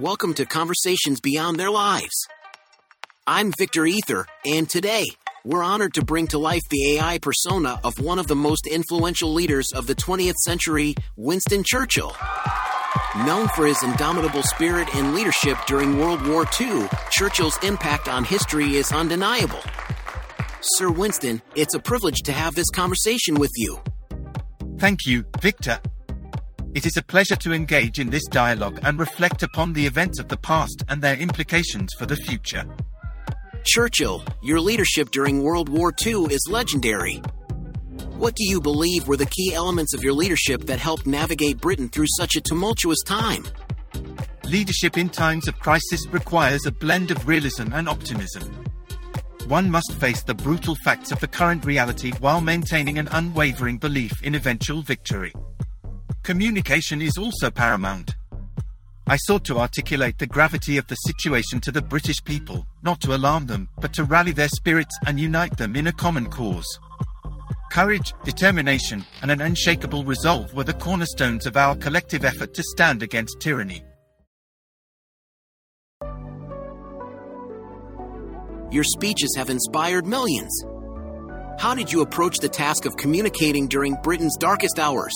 Welcome to Conversations Beyond Their Lives. I'm Victor Aether, and today, we're honored to bring to life the AI persona of one of the most influential leaders of the 20th century, Winston Churchill. Known for his indomitable spirit and leadership during World War II, Churchill's impact on history is undeniable. Sir Winston, it's a privilege to have this conversation with you. Thank you, Victor. It is a pleasure to engage in this dialogue and reflect upon the events of the past and their implications for the future. Churchill, your leadership during World War II is legendary. What do you believe were the key elements of your leadership that helped navigate Britain through such a tumultuous time? Leadership in times of crisis requires a blend of realism and optimism. One must face the brutal facts of the current reality while maintaining an unwavering belief in eventual victory. Communication is also paramount. I sought to articulate the gravity of the situation to the British people, not to alarm them, but to rally their spirits and unite them in a common cause. Courage, determination, and an unshakable resolve were the cornerstones of our collective effort to stand against tyranny. Your speeches have inspired millions. How did you approach the task of communicating during Britain's darkest hours?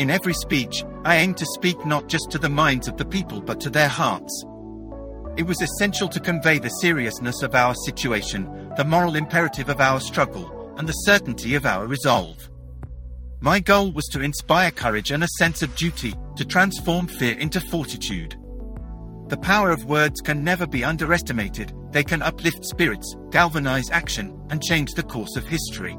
In every speech, I aimed to speak not just to the minds of the people but to their hearts. It was essential to convey the seriousness of our situation, the moral imperative of our struggle, and the certainty of our resolve. My goal was to inspire courage and a sense of duty, to transform fear into fortitude. The power of words can never be underestimated, they can uplift spirits, galvanize action, and change the course of history.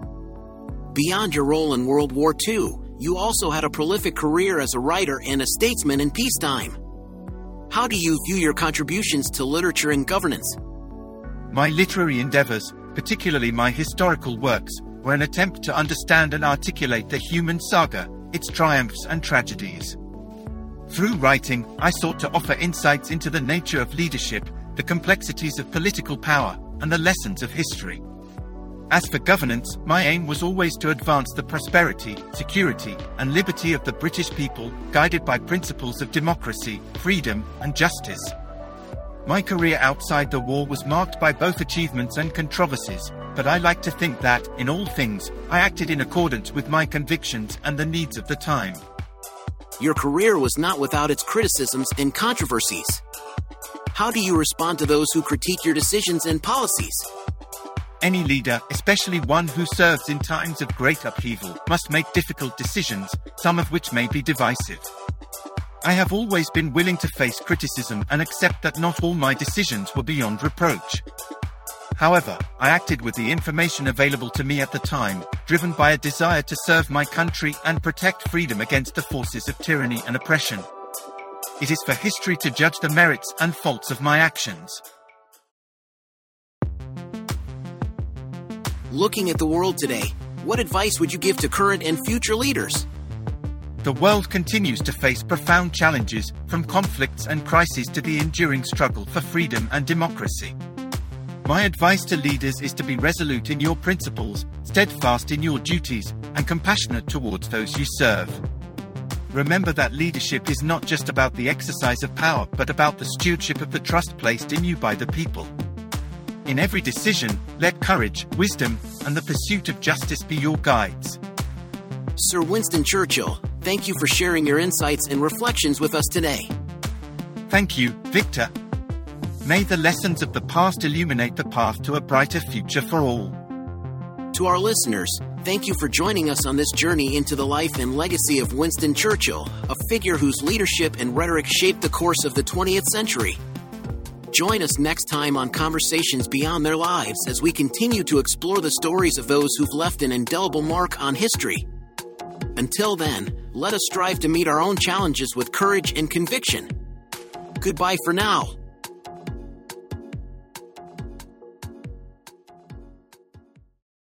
Beyond your role in World War II, you also had a prolific career as a writer and a statesman in peacetime. How do you view your contributions to literature and governance? My literary endeavors, particularly my historical works, were an attempt to understand and articulate the human saga, its triumphs and tragedies. Through writing, I sought to offer insights into the nature of leadership, the complexities of political power, and the lessons of history. As for governance, my aim was always to advance the prosperity, security, and liberty of the British people, guided by principles of democracy, freedom, and justice. My career outside the war was marked by both achievements and controversies, but I like to think that, in all things, I acted in accordance with my convictions and the needs of the time. Your career was not without its criticisms and controversies. How do you respond to those who critique your decisions and policies? Any leader, especially one who serves in times of great upheaval, must make difficult decisions, some of which may be divisive. I have always been willing to face criticism and accept that not all my decisions were beyond reproach. However, I acted with the information available to me at the time, driven by a desire to serve my country and protect freedom against the forces of tyranny and oppression. It is for history to judge the merits and faults of my actions. Looking at the world today, what advice would you give to current and future leaders? The world continues to face profound challenges, from conflicts and crises to the enduring struggle for freedom and democracy. My advice to leaders is to be resolute in your principles, steadfast in your duties, and compassionate towards those you serve. Remember that leadership is not just about the exercise of power, but about the stewardship of the trust placed in you by the people. In every decision, let courage, wisdom, and the pursuit of justice be your guides. Sir Winston Churchill, thank you for sharing your insights and reflections with us today. Thank you, Victor. May the lessons of the past illuminate the path to a brighter future for all. To our listeners, thank you for joining us on this journey into the life and legacy of Winston Churchill, a figure whose leadership and rhetoric shaped the course of the 20th century. Join us next time on Conversations Beyond Their Lives as we continue to explore the stories of those who've left an indelible mark on history. Until then, let us strive to meet our own challenges with courage and conviction. Goodbye for now.